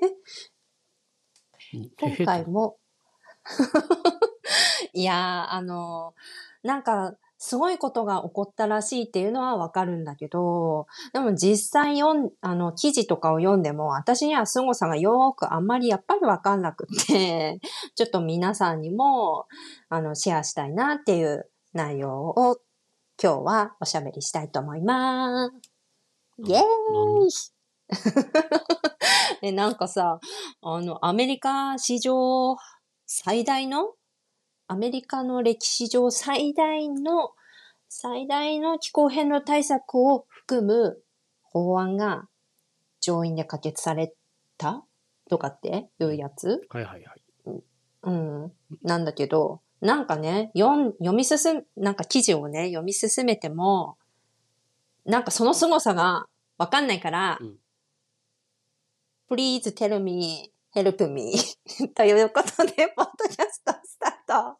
今回も いやー、あのー、なんか、すごいことが起こったらしいっていうのはわかるんだけど、でも実際読ん、あの、記事とかを読んでも、私には凄さがよーくあんまりやっぱりわかんなくて、ちょっと皆さんにも、あの、シェアしたいなっていう内容を今日はおしゃべりしたいと思います。イェーイ で、なんかさ、あの、アメリカ史上最大のアメリカの歴史上最大の、最大の気候変動対策を含む法案が上院で可決されたとかって？いうやつ？はいはいはい。うん。なんだけど、なんかね、読読み進む、なんか記事をね、読み進めても、なんかその凄さがわかんないから、うん、Please tell me, help me ということで、ポッドキャストスタート。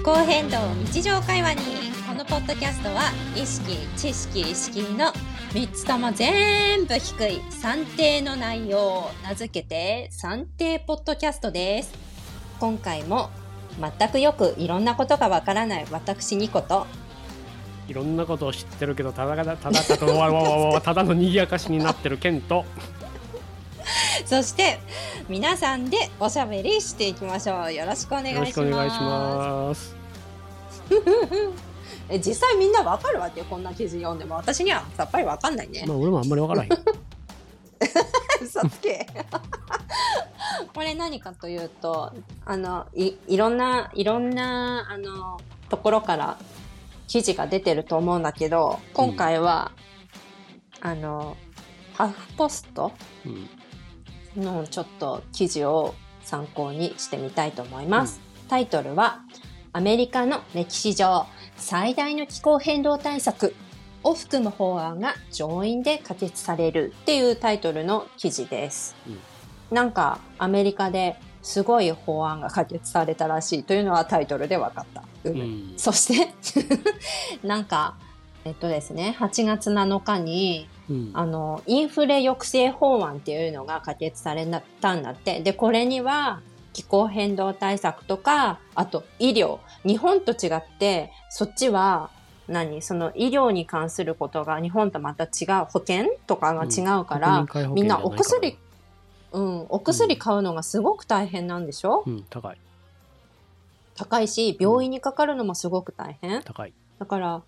気候変動日常会話にこのポッドキャストは意識知識意識の3つとも全部低い算定の内容を名付けて算定ポッドキャストです。今回も全くよくいろんなことがわからない私ニコと。いろんなことを知ってるけどただただただただの賑やかしになってるケント そして皆さんでおしゃべりしていきましょう。よろしくお願いします。よろしくお願いします。え実際みんなわかるわけこんな記事読んでも。私にはさっぱりわかんないね。まあ俺もあんまりわからへん。嘘つけ。これ何かというとあのいいろんないろんなあのところから記事が出てると思うんだけど今回は、うん、あのハーフポスト、うんのちょっと記事を参考にしてみたいと思います。うん、タイトルは、アメリカの歴史上最大の気候変動対策を含む法案が上院で可決されるっていうタイトルの記事です。うん、なんかアメリカですごい法案が可決されたらしいというのはタイトルで分かった。うん、そして なんかえっとですね、8月7日に、うん、あの、インフレ抑制法案っていうのが可決されたんだって。で、これには気候変動対策とか、あと医療。日本と違って、そっちは何？その医療に関することが日本とまた違う、保険とかが違うから、うん、みんなお薬、うん、お薬買うのがすごく大変なんでしょ、うん、高い。高いし、病院にかかるのもすごく大変。高い。だから、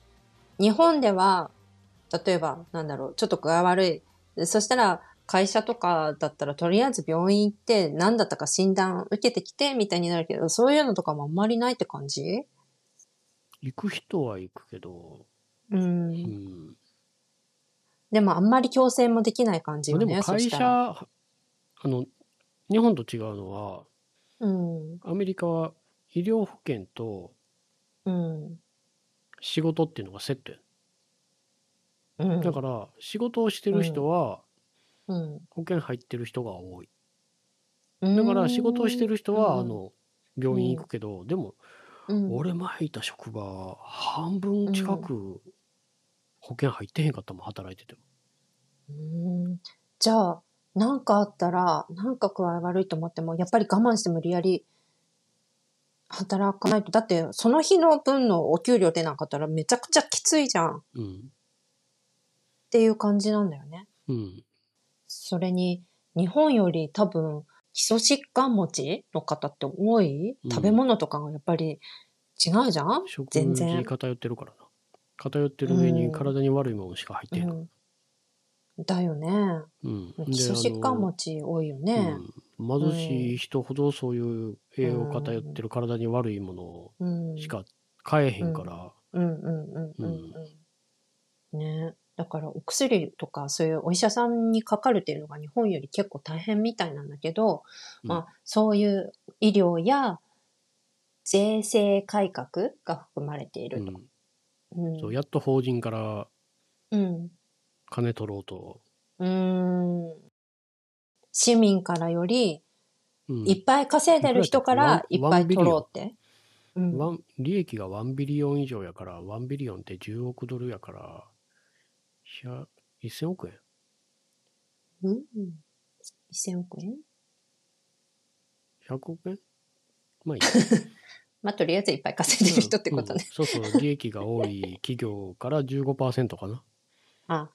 日本では、例えば、なんだろう、ちょっと具合悪い。そしたら、会社とかだったら、とりあえず病院行って、何だったか診断受けてきて、みたいになるけど、そういうのとかもあんまりないって感じ？行く人は行くけど。うん。うん、でも、あんまり強制もできない感じよね。でも会社、あの、日本と違うのは、うん、アメリカは医療保険と、うん、仕事っていうのがセットや、うん、だから仕事をしてる人は保険入ってる人が多い、だから仕事をしてる人はあの病院行くけど、でも、俺前いた職場半分近く保険入ってへんかったもん働いてても。うん。じゃあ何かあったら何か具合悪いと思ってもやっぱり我慢して無理やり働かないと。だって、その日の分のお給料出なかったらめちゃくちゃきついじゃん。うん。っていう感じなんだよね。うん。それに、日本より多分、基礎疾患持ちの方って多い、うん、食べ物とかがやっぱり違うじゃん？全然。食偏ってるからな。偏ってる上に体に悪いものしか入ってへん。うんだよね。うん。基礎疾患持ち多いよね。うん、貧しい人ほどそういう栄養偏ってる体に悪いものしか買えへんから。うんうんうんうんうん。ね。だからお薬とかそういうお医者さんにかかるっていうのが日本より結構大変みたいなんだけど、うん、まあそういう医療や税制改革が含まれていると。うん、そうやっと法人から金取ろうと。うん。市民からより、いっぱい稼いでる人からいっぱい取ろうって。うん、利益が1ビリオン以上やから、1ビリオンって10億ドルやから、1000億円？うん。1000億円 ?100 億円？まあいい。まあとりあえずいっぱい稼いでる人ってことね、うんうん、そうそう、利益が多い企業から15%かな。あ、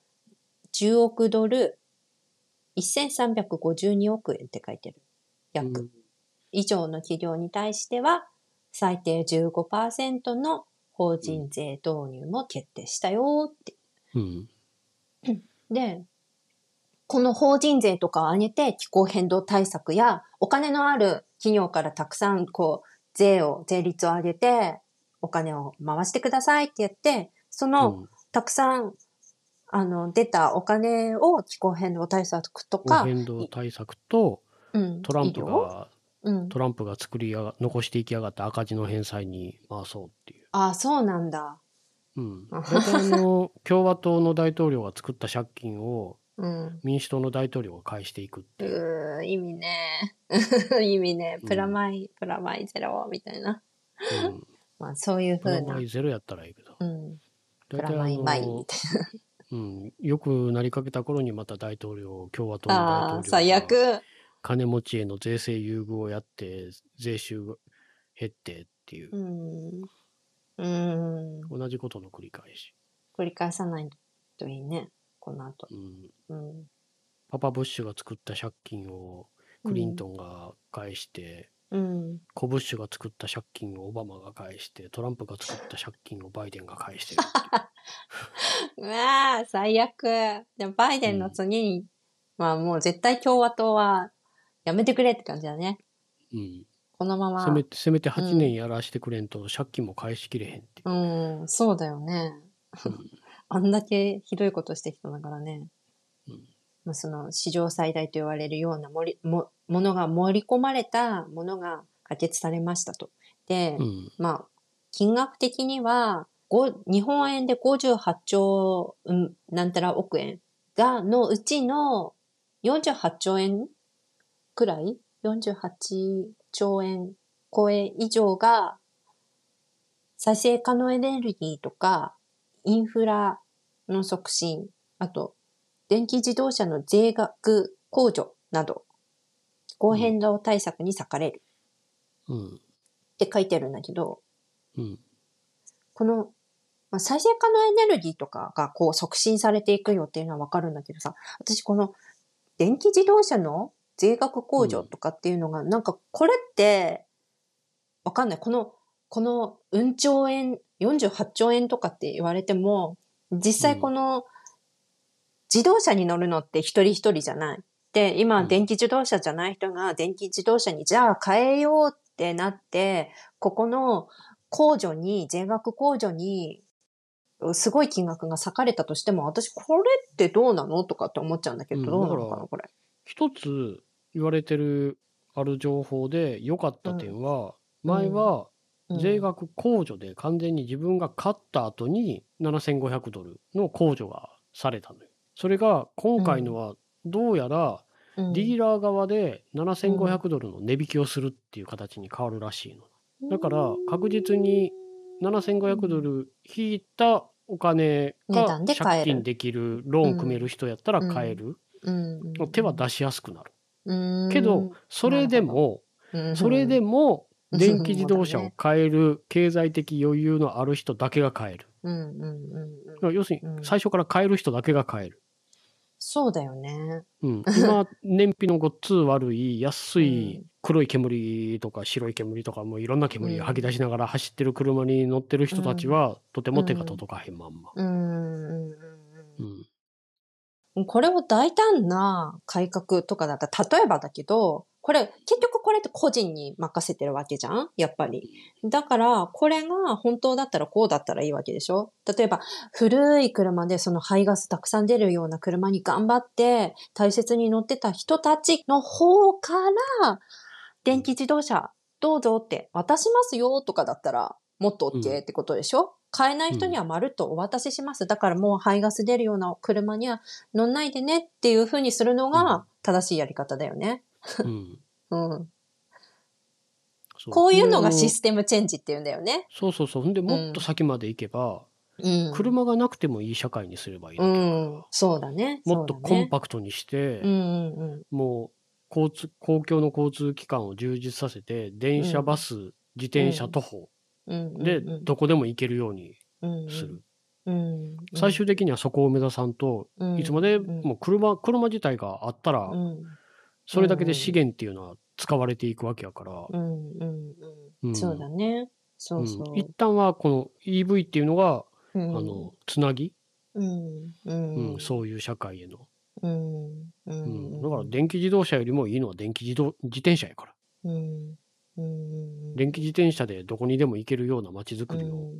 10億ドル、1352億円って書いてる。約。うん、以上の企業に対しては、最低15%の法人税導入も決定したよって。うん、で、この法人税とかを上げて気候変動対策やお金のある企業からたくさんこう税を、税率を上げてお金を回してくださいって言って、その、たくさんあの、出たお金を気候変動対策とか。気候変動対策と、トランプが、うん、トランプが作りや残していきやがった赤字の返済に回そうっていう。ああ、そうなんだ。うん。大体あの、共和党の大統領が作った借金を、うん、民主党の大統領が返していくっていう。う意味ね。意味ね。プラマイ、うん、プラマイゼロみたいな。うん。まあそういうふうな。プラマイゼロやったらいいけど。うん。プラマイマイみたいな。うん、よくなりかけた頃にまた大統領、共和党の大統領最悪。金持ちへの税制優遇をやって、税収が減ってっていう。うん。うん。同じことの繰り返し。繰り返さないといいね、この後。うん。うん、パパ・ブッシュが作った借金をクリントンが返して、うん、コブッシュが作った借金をオバマが返して、トランプが作った借金をバイデンが返してる うわぁ、最悪。でもバイデンの次に、うん、まあもう絶対共和党はやめてくれって感じだね。うん。このまま。せめて、せめて8年やらしてくれんと、借金も返しきれへんっていう。うん、そうだよね。うん、あんだけひどいことしてきたんだからね。うん、その史上最大と言われるようなもりもものが盛り込まれたものが可決されましたと。で、うん、まあ、金額的には、日本円で58兆、うん、なんたら億円が、のうちの48兆円くらい ?48 兆円超え以上が、再生可能エネルギーとか、インフラの促進、あと、電気自動車の税額控除など、気候変動対策に割かれる。うん。って書いてるんだけど、うん。この、まあ、再生可能エネルギーとかがこう促進されていくよっていうのはわかるんだけどさ、私この電気自動車の税額控除とかっていうのが、なんかこれって、わかんない。この、この、運兆円、48兆円とかって言われても、実際この、自動車に乗るのって一人一人じゃない。で、今、電気自動車じゃない人が電気自動車にじゃあ変えようってなって、ここの控除に、税額控除に、すごい金額が割かれたとしても、私これってどうなのとかって思っちゃうんだけど、どうなのかな、これ。一つ言われてるある情報で良かった点は、前は税額控除で完全に自分が買った後に7500ドルの控除がされたのよ。それが今回のはどうやらディーラー側で7500ドルの値引きをするっていう形に変わるらしいの。だから確実に7500ドル引いたお金が借金できるローン組める人やったら買える。手は出しやすくなる。けど、それでも、それでも、電気自動車を買える経済的余裕のある人だけが買える。要するに、最初から買える人だけが買える。そうだよね。うん。今、燃費のごっつ悪い、安い黒い煙とか白い煙とかもいろんな煙吐き出しながら走ってる車に乗ってる人たちは、とても手が届かへんまんま。うん。これを大胆な改革とかだったら、例えばだけど、これ、結局これって個人に任せてるわけじゃん？やっぱり。だから、これが本当だったらこうだったらいいわけでしょ？例えば、古い車でその排ガスたくさん出るような車に頑張って大切に乗ってた人たちの方から、電気自動車どうぞって渡しますよとかだったら、もっと OK ってことでしょ、買えない人にはまるっとお渡しします。だからもう排ガス出るような車には乗んないでねっていうふうにするのが正しいやり方だよね。うん。うん。こういうのがシステムチェンジっていうんだよね。そうそうそう。んで、もっと先まで行けば、うん、車がなくてもいい社会にすればいい、うん、そうだね。もっとコンパクトにして、うんうんうん、もう交通、公共の交通機関を充実させて、電車、バス、自転車、徒歩、で、どこでも行けるようにする。最終的にはそこを目指さんと、いつまでも車、車自体があったら、それだけで資源っていうのは使われていくわけやから。そうだね。そうそう。一旦はこの EV っていうのが、あの、つなぎ、うんそういう社会への。うん。だから電気自動車よりもいいのは電気自動自転車やから。うん電気自転車でどこにでも行けるような街づくりを。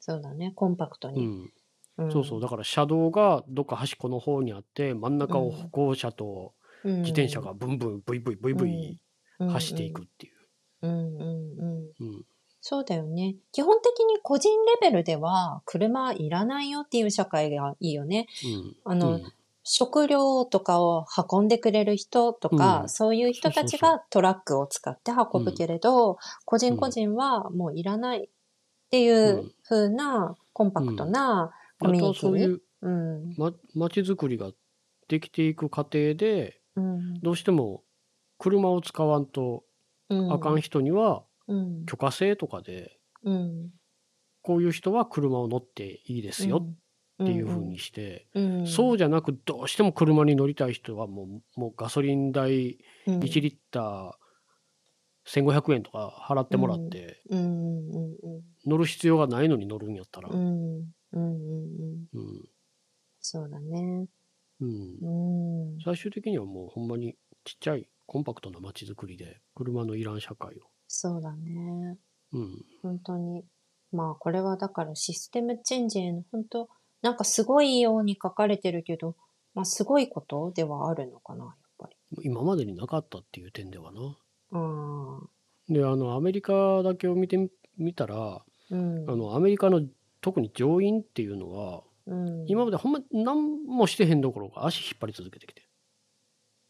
そうだね、コンパクトに。うん、そうそう、だから車道がどっか端っこの方にあって、真ん中を歩行者と自転車がブンブン、ブイブイ、ブイブイ走っていくっていう。うんうんうん。そうだよね。基本的に個人レベルでは車いらないよっていう社会がいいよね。うん、あの、うん、食料とかを運んでくれる人とか、うん、そういう人たちがトラックを使って運ぶけれど、うん、個人個人はもういらないっていう風なコンパクトなコミュニティ、うん、そういう、うん、ま、街づくりができていく過程で、うん、どうしても車を使わんとあかん人には、許可制とかで、こういう人は車を乗っていいですよっていうふうにして、うんうん、そうじゃなくどうしても車に乗りたい人はもうもうガソリン代1リッター1500円とか払ってもらって、乗る必要がないのに乗るんやったら。そうだね。うん。最終的にはもうほんまにちっちゃいコンパクトな街づくりで車のいらん社会を。そうだね。うん。本当に。まあこれはだからシステムチェンジへの本当なんかすごいように書かれてるけど、まあすごいことではあるのかな、やっぱり。今までになかったっていう点ではな。うん。で、あの、アメリカだけを見てみたら、うん、あの、アメリカの特に上院っていうのは、うん、今までほんま何もしてへんどころか足引っ張り続けてきて。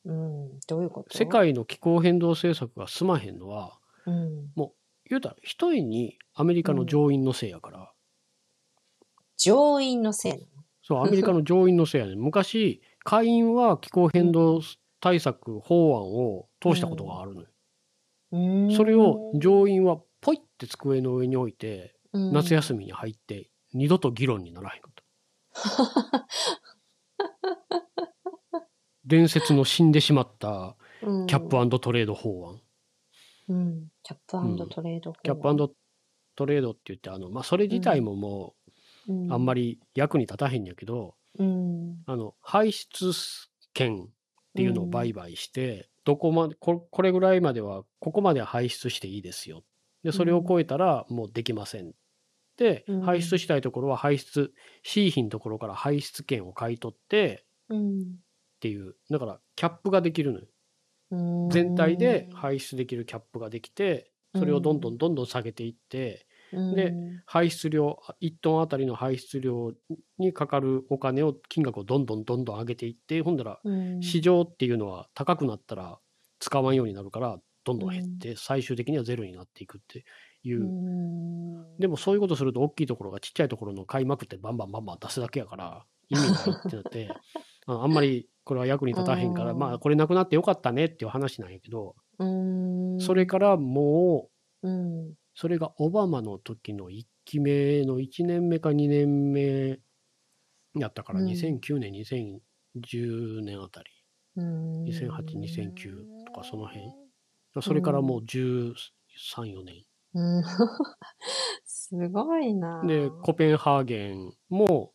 うん、どういうこと？世界の気候変動政策が済まへんのは、うん、もう言うたら一重にアメリカの上院のせいやから、上院のせいなの？そう、アメリカの上院のせいやね。昔、下院は気候変動対策法案を通したことがあるのよ。うん、それを上院はポイって机の上に置いて、夏休みに入って、二度と議論にならへんかった。伝説の死んでしまったキャップトレード法案。うん、キャップトレード法案。キャップトレードって言って、あの、まあ、それ自体ももう、あんまり役に立たへんやけど、うん、あの排出権っていうのを売買して、どこまでここれぐらいまではここまでは排出していいですよ。でそれを超えたらもうできません、で、排出したいところは排出 C 品のところから排出権を買い取って、っていう。だからキャップができるのよ。全体で排出できるキャップができてそれをどんどんどんどん下げていって、で排出量1トンあたりの排出量にかかるお金を金額をどんどんどんどん上げていってほんだら市場っていうのは高くなったら使わんようになるからどんどん減って最終的にはゼロになっていくっていう、でもそういうことすると大きいところがちっちゃいところの買いまくってバンバンバンバン出すだけやから意味ないってなって あんまりこれは役に立たへんからまあこれなくなってよかったねっていう話なんやけどそれからもうそれがオバマの時の1期目の1年目か2年目やったから、2009年、2010年あたり、2008、2009とかその辺。それからもう13、4年。すごいな。で、コペンハーゲンも、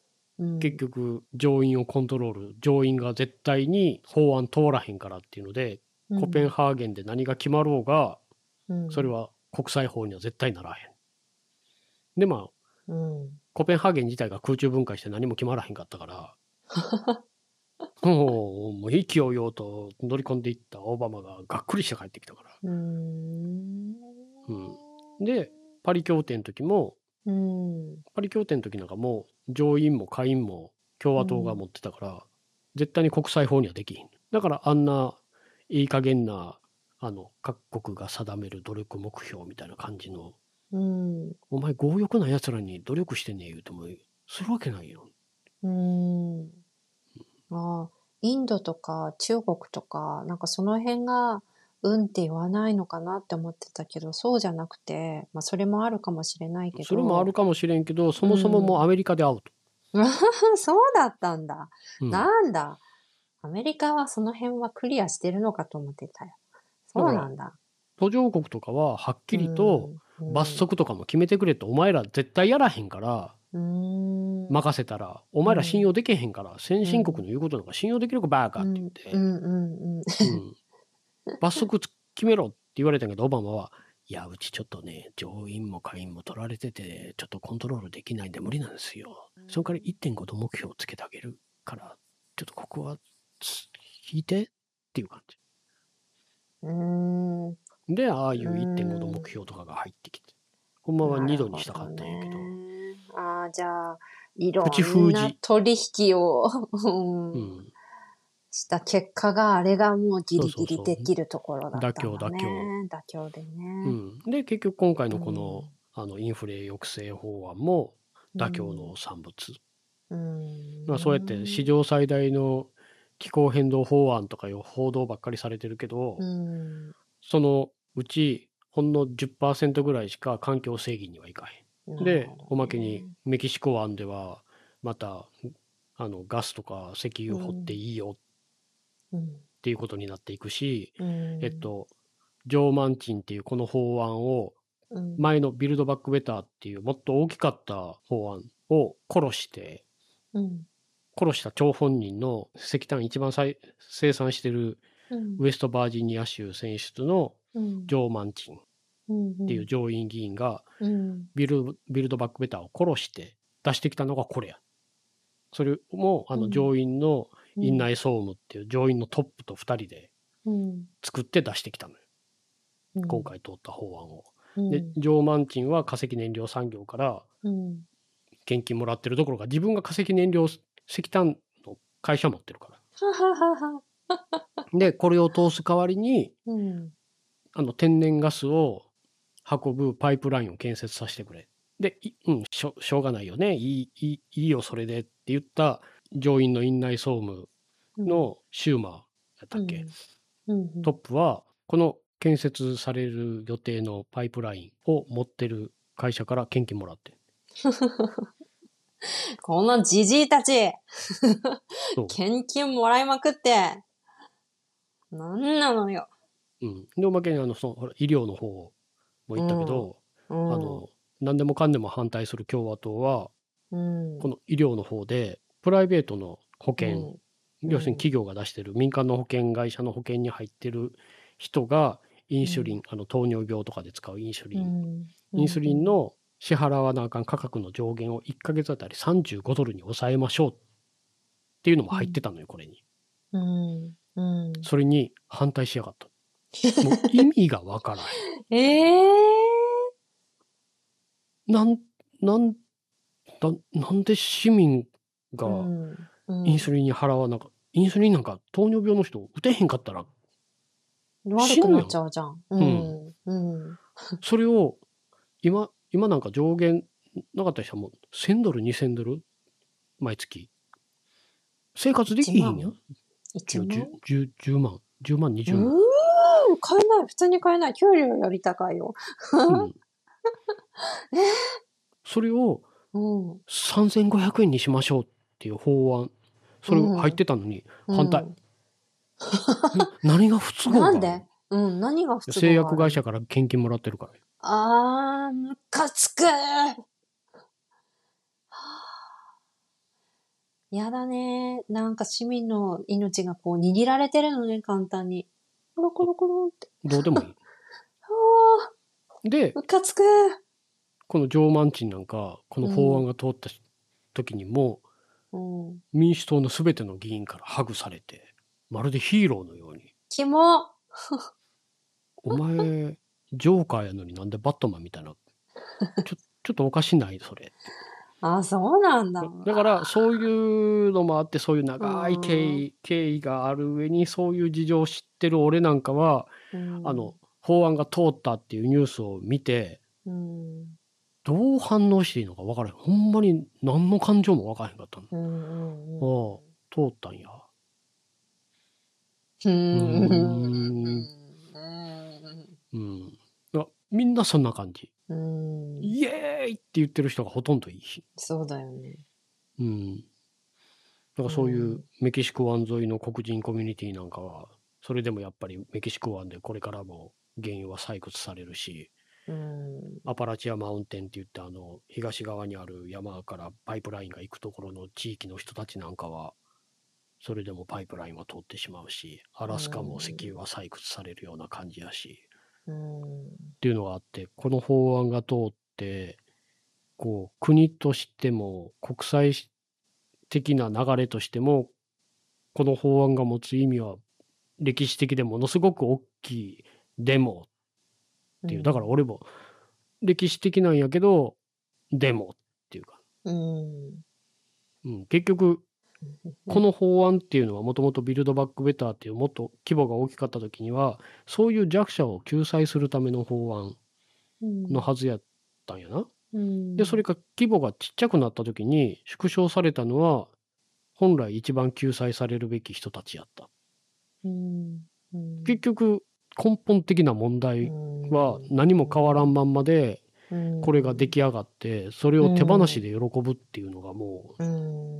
結局上院をコントロール、上院が絶対に法案通らへんからっていうので、コペンハーゲンで何が決まろうが、それは国際法には絶対ならへん。で、まあ、うん、コペンハーゲン自体が空中分解して何も決まらへんかったから、もう、もう勢いようと乗り込んでいったオバマががっくりして帰ってきたから。で、パリ協定の時も、うん。パリ協定の時なんかもう上院も下院も共和党が持ってたから、絶対に国際法にはできひん。だからあんないい加減なあの各国が定める努力目標みたいな感じのうん。お前強欲な奴らに努力してねえ言うてもするわけないよ。うん。ああ、インドとか中国とか、なんかその辺が、うんって言わないのかなって思ってたけど、そうじゃなくて、まあそれもあるかもしれないけど。それもあるかもしれんけどそもそももうアメリカでアウト。そうだったんだ。うんなんだ。アメリカはその辺はクリアしてるのかと思ってたよ。そうなんだ。途上国とかははっきりとうん罰則とかも決めてくれってお前ら絶対やらへんからうん。任せたらお前ら信用できへんから先進国の言うことなんか信用できるかバーカって言って、罰則つ決めろって言われたけどオバマはいやうちちょっとね上院も下院も取られててちょっとコントロールできないんで無理なんですよ。その代わり1.5度目標をつけてあげるからちょっとここはつ引いてっていう感じうん。でああいう1.5度目標とかが入ってきて。ほんまは2度にしたかったんやけど。なるほねああ、じゃあ、いろんなじ。取引を、うん。うん。した結果が、あれがもうギリギリできるところだったんだ、ね。妥協妥協妥協。でね。うん、で結局今回のこの,、あのインフレ抑制法案も妥協の産物、うん。まあ、そうやって史上最大の気候変動法案とかいう報道ばっかりされてるけど、うん。そのうちほんの10%ぐらいしか環境正義にはいかへん。でおまけにメキシコ湾ではまたあのガスとか石油掘っていいようん、っていうことになっていくし、うん、えっ、とジョー・マンチンっていうこの法案をうん、前のビルドバックベターっていうもっと大きかった法案を殺してうん、殺した張本人の石炭一番再生産してるうん、ウェストバージニア州選出のうん、ジョー・マンチンっっていう上院議員がうん、ビルビルドバックベターを殺して出してきたのがこれや。それもあうん。の上院の院内総務っていう上院のトップと2人でうん、作って出してきたのよ。うん、今回通った法案を。うん、でジョー・マンチンは化石燃料産業からうん、献金もらってるどころか自分が化石燃料石炭の会社持ってるから。でこれを通す代わりにうん、あの天然ガスを運ぶパイプラインを建設させてくれ。で、いうん、しょしょうがないよね。いいいいいいよそれでって言った上院の院内総務のシューマーやったっけ、うん、うん、トップはこの建設される予定のパイプラインを持ってる会社から献金もらって。このじじいたち、献金もらいまくって、なんなのよ。うん、でおまけにあのそのほら医療の方も言ったけど、うん、あの何でもかんでも反対する共和党はうん、この医療の方でプライベートの保険、うん。要するに企業が出してる民間の保険会社の保険に入ってる人がインシュリン、あの糖尿病とかで使うインシュリン、うん。インスリン、の支払わなあかん価格の上限を1ヶ月あたり35ドルに抑えましょうっていうのも入ってたのよこれにうん、うん、それに反対しやがった もう意味がわからへんええなんなんだなんで市民がうんうんインスリンに払わなかインスリンなんか糖尿病の人打てへんかったら悪くなっちゃうじゃん。うん。うん。それを今今なんか上限なかった人はもう1000ドル2000ドル毎月。生活できひんやん。1万。10, 10, 10万。10万20うー万、ん。買えない。普通に買えない。給料より高いよ。うん。それをうん。3500円にしましょうっていう法案。それ入ってたのに、反対。うん。何が不都合なんで？うん。何が普通製薬会社から献金もらってるからあー、ムカつくはあやだね。なんか市民の命がこう握られてるのね、簡単に。コロコロコロって。どうでもいいあ でー、ムカつくこのジョー・マンチンなんかこの法案が通った時にも、うん。民主党の全ての議員からハグされてまるでヒーローのようにキモ「お前ジョーカーやのになんでバットマンみたいな。ちょ ちょっとおかしない？それ。あ、そうなんだ。だから、そういうのもあって、そういう長い経緯、経緯がある上に、そういう事情を知ってる俺なんかは、うんあの、法案が通ったっていうニュースを見て、うん、どう反応していいのか分からへん。ほんまに何の感情も分からへんかったの。うん、うん、うん。ああ、通ったんや。ううんん。うん。あみんなそんな感じ。うん。イエーイって言ってる人がほとんどいいし。そうだよね。うん。だからそういううんメキシコ湾沿いの黒人コミュニティなんかは、それでもやっぱりメキシコ湾でこれからも原油は採掘されるし、うん。アパラチアマウンテンって言ってあの東側にある山からパイプラインが行くところの地域の人たちなんかは、それでもパイプラインは通ってしまうし、アラスカも石油は採掘されるような感じやし、うん。っていうのがあって、この法案が通って、こう、国としても、国際的な流れとしても、この法案が持つ意味は、歴史的でものすごく大きいデモっていう、だから俺も、歴史的なんやけど、デモっていうか、うん。うん、結局、この法案っていうのはもともとビルドバックベターっていうもっと規模が大きかった時にはそういう弱者を救済するための法案のはずやったんやな。うん、でそれが規模がちっちゃくなった時に縮小されたのは本来一番救済されるべき人たちやった。うん、うん、結局根本的な問題は何も変わらんまんまでこれが出来上がってそれを手放しで喜ぶっていうのがもううん、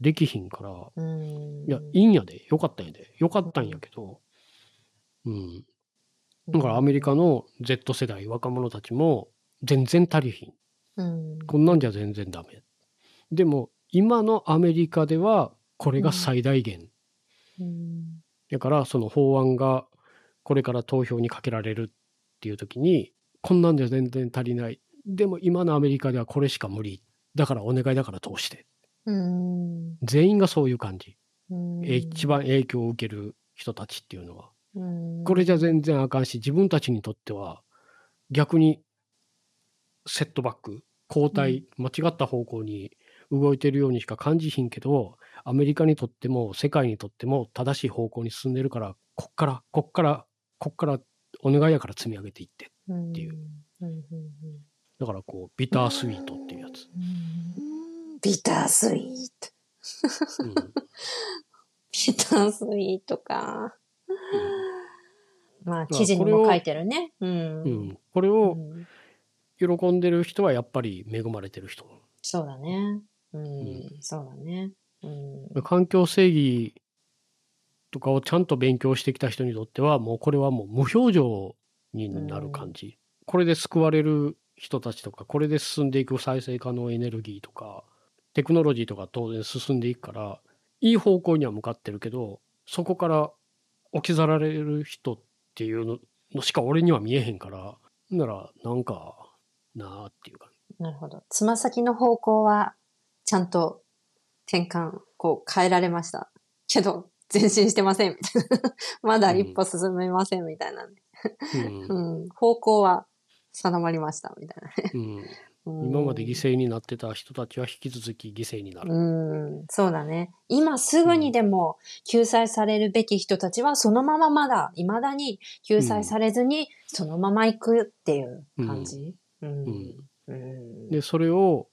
できひんからうん、いやいいんやで。よかったんやで。よかったんやけど。うん。だからアメリカの Z 世代若者たちも全然足りひん。うん、こんなんじゃ全然ダメ。でも今のアメリカではこれが最大限。うん、だからその法案がこれから投票にかけられるっていう時にこんなんじゃ全然足りない。でも今のアメリカではこれしか無理。だからお願いだから通して。うん、全員がそういう感じ、一番影響を受ける人たちっていうのは。うん、これじゃ全然あかんし自分たちにとっては逆にセットバック後退、間違った方向に動いてるようにしか感じひんけどアメリカにとっても世界にとっても正しい方向に進んでるからこっからこっからこっからお願いやから積み上げていってっていう。だからこうビタースイートっていうやつ、うん、ビタースイート。うんビタースイートか。まあ、あ記事にも書いてるね。うん。うん、これうをん喜んでる人はやっぱり恵まれてる人そうだね。うん、んそうだね。うん。環境正義とかをちゃんと勉強してきた人にとってはもうこれはもう無表情になる感じ、これで救われる人たちとかこれで進んでいく再生可能エネルギーとかテクノロジーとか当然進んでいくからいい方向には向かってるけどそこから置き去られる人っていうののしか俺には見えへんからならなんかなあっていうかなるほど。つま先の方向は、ちゃんと転換、こう変えられました。けど、前進してません、みたいな。まだ一歩進めません、みたいなね。うんうん。方向は定まりました、みたいなね。うん、うん今まで犠牲になってた人たちは引き続き犠牲になる。うん、そうだね。今すぐにでも救済されるべき人たちはそのまままだ、未だに救済されずにそのまま行くっていう感じ？うん。うんうん。でそれを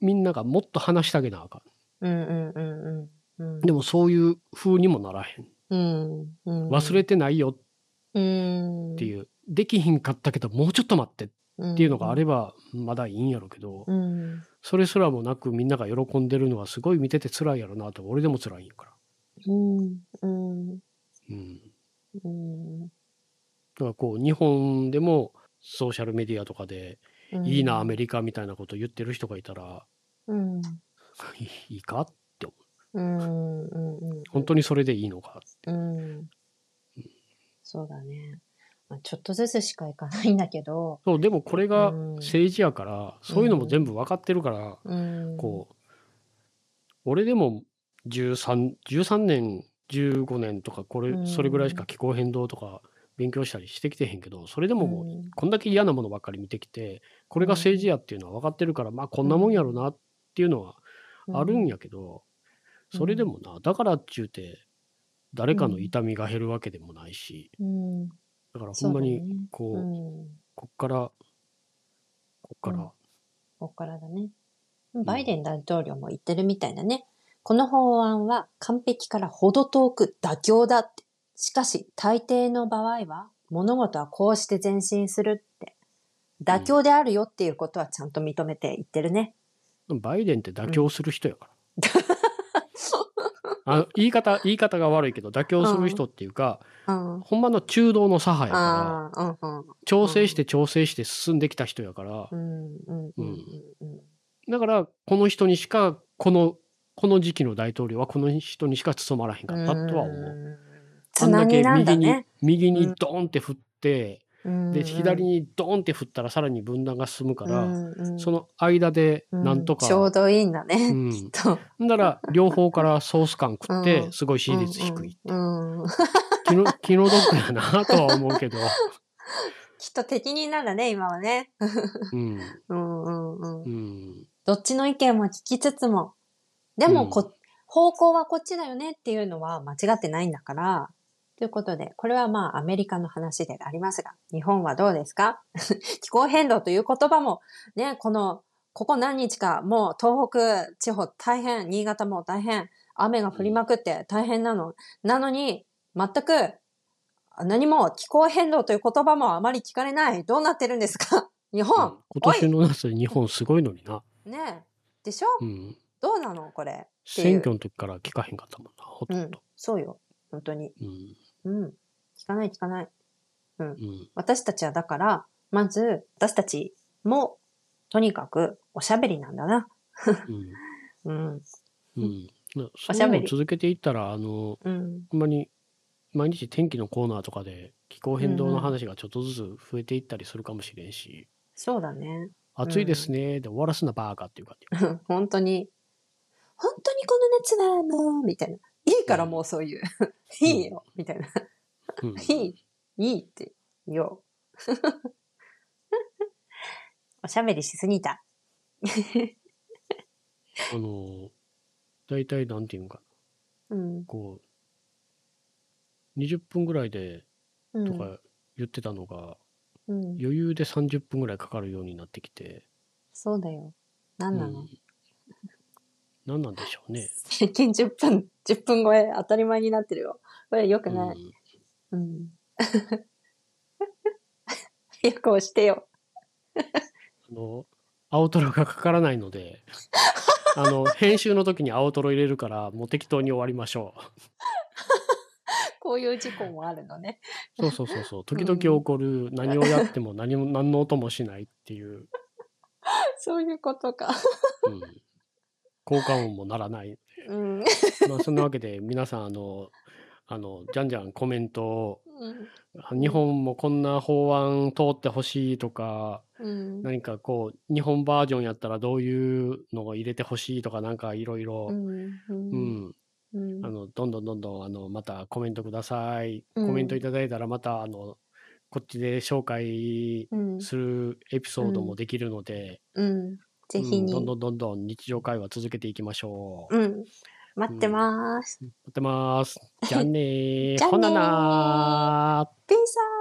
みんながもっと話してあげなあかうんうんうんうん。ん。でもそういう風にもならへん。うん、うん。忘れてないようん。っていう、できひんかったけどもうちょっと待ってっっていうのがあればまだいいんやろうけど、うん。それすらもなくみんなが喜んでるのはすごい見てて辛いやろなと俺でも辛いんやから。うん。うん。うん。うん。だからこう日本でもソーシャルメディアとかで、いいなアメリカみたいなこと言ってる人がいたら、うん。いいかって思う。うん。うん。本当にそれでいいのかって。うん。そうだね。まあ、ちょっとずつしかいかないんだけど、そうでもこれがうん。政治やから、そういうのも全部分かってるから、うん。こう俺でも 13, 13年15年とかこれうん。それぐらいしか気候変動とか勉強したりしてきてへんけど、それでももう、こんだけ嫌なものばっかり見てきて、これが政治やっていうのは分かってるから、まあこんなもんやろなっていうのはあるんやけど、それでもな、だからっちゅうて、誰かの痛みが減るわけでもないし、だからほんまに、こう、こっから、こっから、こっからだね。バイデン大統領も言ってるみたいだね。この法案は完璧から程遠く妥協だって。しかし、大抵の場合は、物事はこうして前進するって。妥協であるよっていうことはちゃんと認めて言ってるね。バイデンって妥協する人やから。あの言い方、言い方が悪いけど、妥協する人っていうか、うん、ほんまの中道の左派やから、うん。うん、調整して調整して進んできた人やから、だから、この人にしか、この、この時期の大統領はこの人にしか務まらへんかったとは思う。あんだけ右に、右にドーンって振って、で左にドーンって振ったらさらに分断が進むから、うんうん、その間でなんとか、うん、ちょうどいいんだね、うん、きっと。だから両方からソース感食ってすごい支持率低いって、うんうん、気の 気の毒やなとは思うけど。きっと適任なんだね今はね、うん、うんうんうん。うん。どっちの意見も聞きつつも。でもこ、方向はこっちだよねっていうのは間違ってないんだからということで、これはまあアメリカの話でありますが、日本はどうですか？気候変動という言葉も、ね、この、ここ何日か、もう東北地方大変、新潟も大変、雨が降りまくって大変なの。なのに、全く何も気候変動という言葉もあまり聞かれない。どうなってるんですか？日本、うん、今年の夏日本すごいのにな。ねでしょ、うん、どうなの？これ。選挙の時から聞かへんかったもんな、ほとんど。うん、そうよ。本当に。うんうん。聞かない聞かない。うん。うん、私たちはだから、まず、私たちも、とにかく、おしゃべりなんだな。うん。うん。うん。おしゃべり。続けていったら、あの、うん、ほんまに、毎日天気のコーナーとかで気候変動の話がちょっとずつ増えていったりするかもしれんし。そうだね。暑いですね、で終わらすなバーカっていうか 本当に。本当にこの夏はもう、みたいな。からもうそういう。いいよ、みたいな。いい、いいって言おう。おしゃべりしすぎた。あの、大体なんていうんかな。うん、こう、20分ぐらいでとか言ってたのが、うん、余裕で30分ぐらいかかるようになってきて。そうだよ。何なの、うん、何なんでしょうね。最近10分、10分超え当たり前になってるよ。これ良くない。うん。うん、よく押してよ。あの、青トロがかからないので、あの、編集の時に青トロ入れるから、もう適当に終わりましょう。こういう事故もあるのね。そうそうそうそう。時々起こる、うん、何をやっても何も、何の音もしないっていう。そういうことか。うん。効果音もならない。うん、まあそんなわけで皆さんあのあのじゃんじゃんコメントを、うん、日本もこんな法案通ってほしいとか、うん、何かこう日本バージョンやったらどういうのを入れてほしいとかなんかいろいろ。あのどんどんどんどんあのまたコメントください、コメントいただいたらまたあのこっちで紹介するエピソードもできるので、うんぜひに、うん、どんどんどんどん日常会話続けていきましょう。うん。待ってます。待ってます。じゃあねー。ほななー。ピーサー